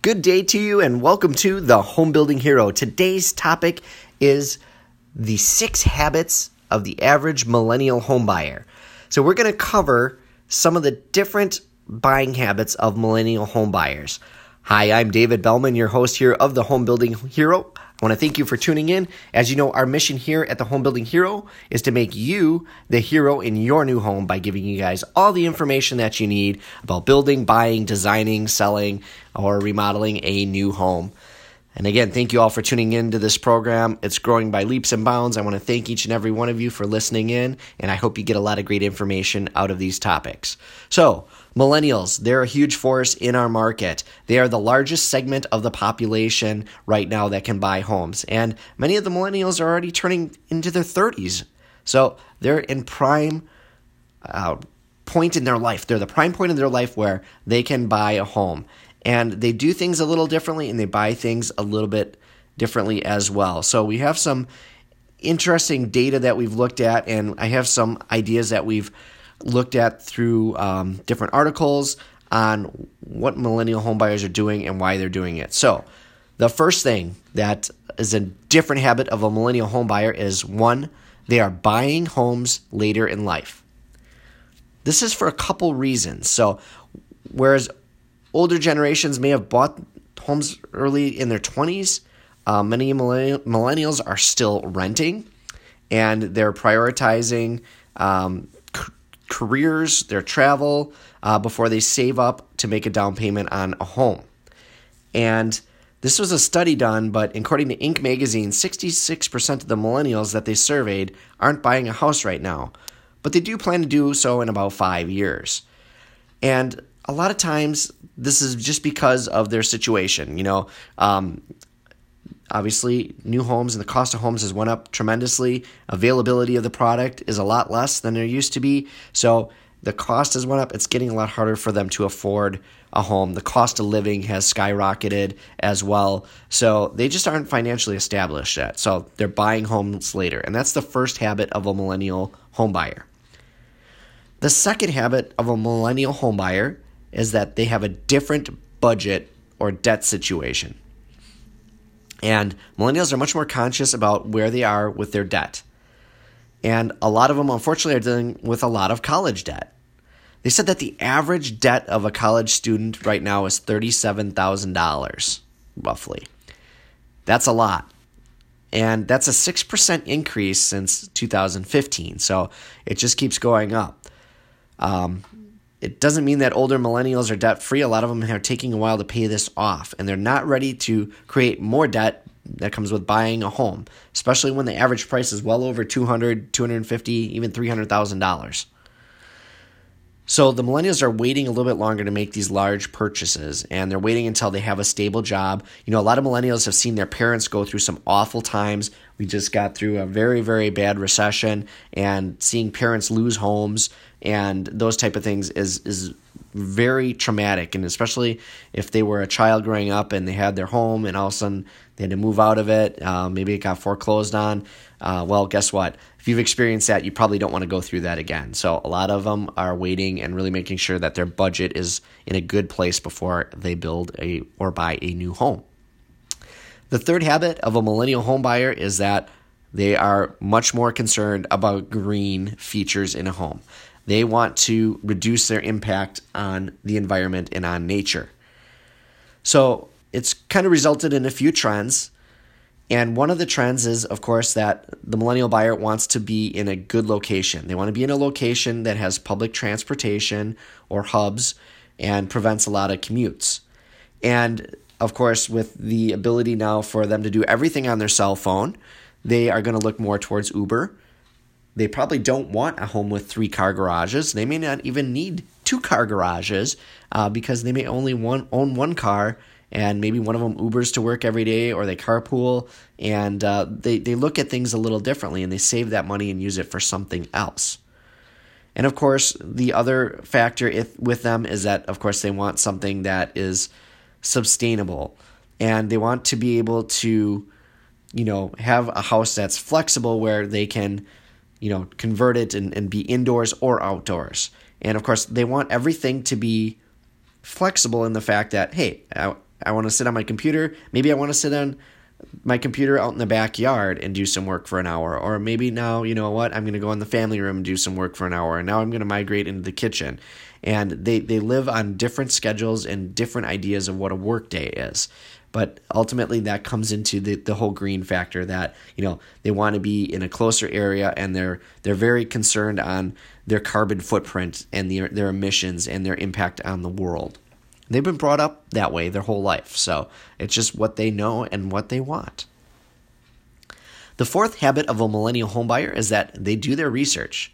Good day to you and welcome to the Home Building Hero. Today's topic is the six habits of the average millennial homebuyer. So, we're going to cover some of the different buying habits of millennial homebuyers. Hi, I'm David Bellman, your host here of the Home Building Hero. I want to thank you for tuning in. As you know, our mission here at the Home Building Hero is to make you the hero in your new home by giving you guys all the information that you need about building, buying, designing, selling, or remodeling a new home. And again, thank you all for tuning in to this program. It's growing by leaps and bounds. I want to thank each and every one of you for listening in, and I hope you get a lot of great information out of these topics. So, Millennials, they're a huge force in our market. They are the largest segment of the population right now that can buy homes. And many of the millennials are already turning into their 30s. So they're in prime uh, point in their life. They're the prime point in their life where they can buy a home. And they do things a little differently and they buy things a little bit differently as well. So we have some interesting data that we've looked at, and I have some ideas that we've looked at through um, different articles on what millennial homebuyers are doing and why they're doing it. So, the first thing that is a different habit of a millennial homebuyer is one, they are buying homes later in life. This is for a couple reasons. So, whereas older generations may have bought homes early in their 20s, uh, many millennials are still renting and they're prioritizing um, careers, their travel, uh, before they save up to make a down payment on a home. And this was a study done, but according to Inc. magazine, 66% of the millennials that they surveyed aren't buying a house right now, but they do plan to do so in about five years. And a lot of times, this is just because of their situation. You know, um, Obviously, new homes and the cost of homes has went up tremendously. Availability of the product is a lot less than there used to be. So the cost has went up. It's getting a lot harder for them to afford a home. The cost of living has skyrocketed as well. So they just aren't financially established yet. So they're buying homes later. And that's the first habit of a millennial home buyer. The second habit of a millennial home buyer is that they have a different budget or debt situation. And millennials are much more conscious about where they are with their debt. And a lot of them, unfortunately, are dealing with a lot of college debt. They said that the average debt of a college student right now is $37,000, roughly. That's a lot. And that's a 6% increase since 2015. So it just keeps going up. Um, it doesn't mean that older millennials are debt free. A lot of them are taking a while to pay this off, and they're not ready to create more debt that comes with buying a home, especially when the average price is well over 200, 250, even $300,000. So the millennials are waiting a little bit longer to make these large purchases and they're waiting until they have a stable job. You know, a lot of millennials have seen their parents go through some awful times. We just got through a very very bad recession and seeing parents lose homes and those type of things is is very traumatic and especially if they were a child growing up and they had their home and all of a sudden they had to move out of it. Uh, maybe it got foreclosed on. Uh, well, guess what? If you've experienced that, you probably don't want to go through that again. So a lot of them are waiting and really making sure that their budget is in a good place before they build a or buy a new home. The third habit of a millennial home buyer is that they are much more concerned about green features in a home. They want to reduce their impact on the environment and on nature. So it's kind of resulted in a few trends. And one of the trends is, of course, that the millennial buyer wants to be in a good location. They want to be in a location that has public transportation or hubs and prevents a lot of commutes. And of course, with the ability now for them to do everything on their cell phone, they are going to look more towards Uber. They probably don't want a home with three car garages. They may not even need two car garages uh, because they may only one, own one car and maybe one of them Ubers to work every day or they carpool and uh, they, they look at things a little differently and they save that money and use it for something else. And of course, the other factor if, with them is that, of course, they want something that is sustainable and they want to be able to, you know, have a house that's flexible where they can, you know, convert it and, and be indoors or outdoors. And of course, they want everything to be flexible in the fact that, hey, I I want to sit on my computer. Maybe I want to sit on my computer out in the backyard and do some work for an hour. Or maybe now, you know what, I'm going to go in the family room and do some work for an hour. And now I'm going to migrate into the kitchen. And they, they live on different schedules and different ideas of what a work day is. But ultimately, that comes into the, the whole green factor that you know they want to be in a closer area and they're they're very concerned on their carbon footprint and their their emissions and their impact on the world. They've been brought up that way their whole life, so it's just what they know and what they want. The fourth habit of a millennial homebuyer is that they do their research.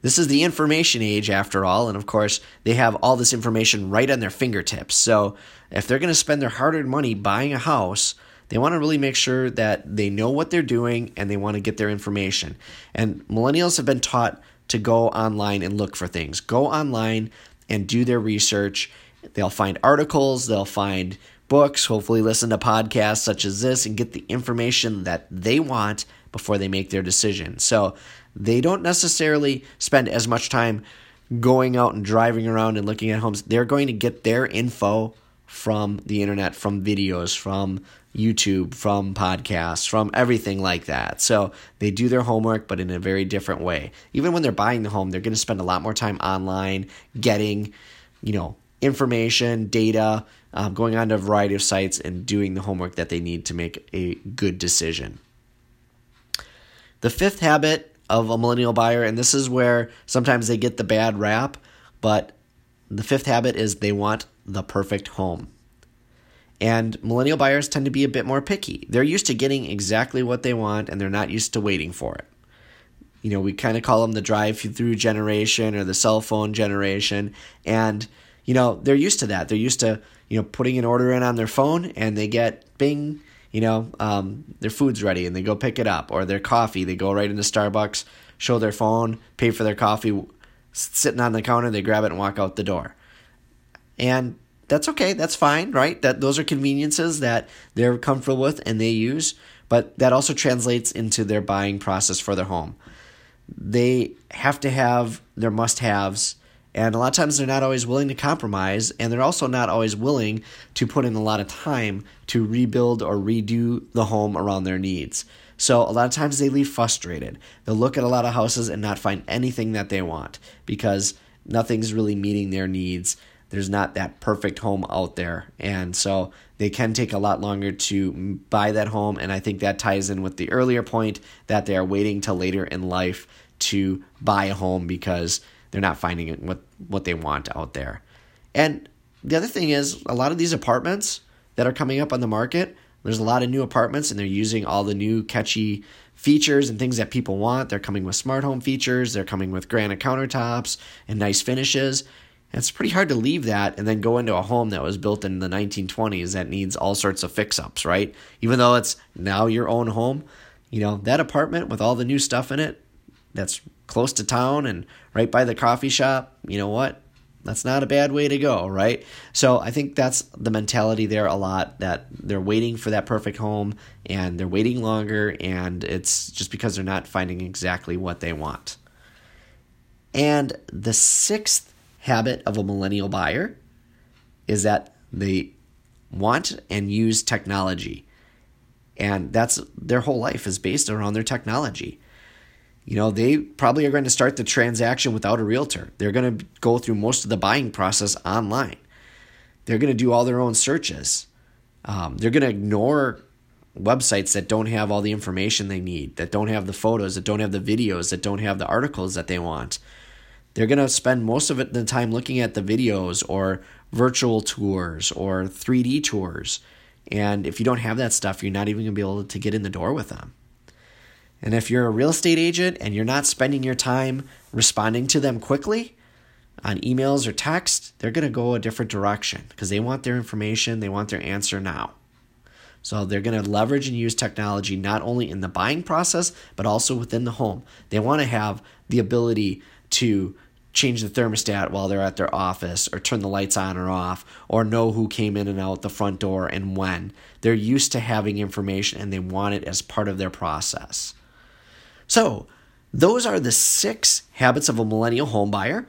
This is the information age, after all, and of course, they have all this information right on their fingertips. So, if they're going to spend their hard earned money buying a house, they want to really make sure that they know what they're doing and they want to get their information. And millennials have been taught to go online and look for things. Go online and do their research. They'll find articles, they'll find books, hopefully, listen to podcasts such as this and get the information that they want before they make their decision. So, they don't necessarily spend as much time going out and driving around and looking at homes. They're going to get their info from the internet, from videos, from YouTube, from podcasts, from everything like that. So they do their homework, but in a very different way. Even when they're buying the home, they're going to spend a lot more time online getting, you know, information, data, um, going on to a variety of sites and doing the homework that they need to make a good decision. The fifth habit of a millennial buyer, and this is where sometimes they get the bad rap, but the fifth habit is they want the perfect home. And millennial buyers tend to be a bit more picky. They're used to getting exactly what they want and they're not used to waiting for it. You know, we kind of call them the drive through generation or the cell phone generation. And, you know, they're used to that. They're used to, you know, putting an order in on their phone and they get bing, you know, um, their food's ready and they go pick it up, or their coffee, they go right into Starbucks, show their phone, pay for their coffee, sitting on the counter, they grab it and walk out the door. And that's okay, that's fine, right? That those are conveniences that they're comfortable with and they use, but that also translates into their buying process for their home. They have to have their must-haves and a lot of times they're not always willing to compromise, and they're also not always willing to put in a lot of time to rebuild or redo the home around their needs. So a lot of times they leave frustrated. They'll look at a lot of houses and not find anything that they want because nothing's really meeting their needs. There's not that perfect home out there. And so they can take a lot longer to buy that home. And I think that ties in with the earlier point that they are waiting till later in life to buy a home because they're not finding what what they want out there. And the other thing is a lot of these apartments that are coming up on the market, there's a lot of new apartments and they're using all the new catchy features and things that people want. They're coming with smart home features, they're coming with granite countertops and nice finishes. And it's pretty hard to leave that and then go into a home that was built in the 1920s that needs all sorts of fix ups, right? Even though it's now your own home, you know, that apartment with all the new stuff in it, that's close to town and right by the coffee shop, you know what? That's not a bad way to go, right? So I think that's the mentality there a lot that they're waiting for that perfect home and they're waiting longer, and it's just because they're not finding exactly what they want. And the sixth habit of a millennial buyer is that they want and use technology. And that's their whole life is based around their technology you know, they probably are going to start the transaction without a realtor. They're going to go through most of the buying process online. They're going to do all their own searches. Um, they're going to ignore websites that don't have all the information they need, that don't have the photos, that don't have the videos, that don't have the articles that they want. They're going to spend most of the time looking at the videos or virtual tours or 3D tours. And if you don't have that stuff, you're not even going to be able to get in the door with them. And if you're a real estate agent and you're not spending your time responding to them quickly on emails or text, they're going to go a different direction because they want their information, they want their answer now. So they're going to leverage and use technology not only in the buying process, but also within the home. They want to have the ability to change the thermostat while they're at their office or turn the lights on or off or know who came in and out the front door and when. They're used to having information and they want it as part of their process. So, those are the six habits of a millennial home buyer.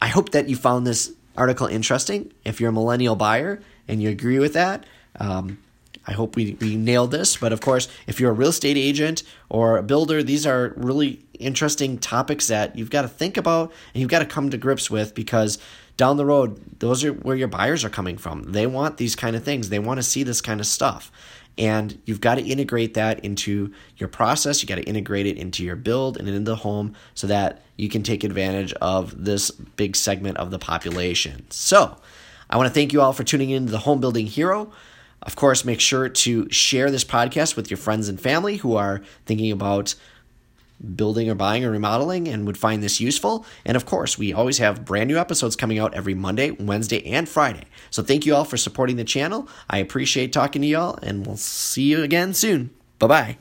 I hope that you found this article interesting. If you're a millennial buyer and you agree with that. Um, I hope we, we nailed this. But of course, if you're a real estate agent or a builder, these are really interesting topics that you've got to think about and you've got to come to grips with because down the road, those are where your buyers are coming from. They want these kind of things, they want to see this kind of stuff. And you've got to integrate that into your process. You got to integrate it into your build and into the home so that you can take advantage of this big segment of the population. So, I want to thank you all for tuning in to the Home Building Hero. Of course, make sure to share this podcast with your friends and family who are thinking about building or buying or remodeling and would find this useful. And of course, we always have brand new episodes coming out every Monday, Wednesday, and Friday. So thank you all for supporting the channel. I appreciate talking to y'all, and we'll see you again soon. Bye bye.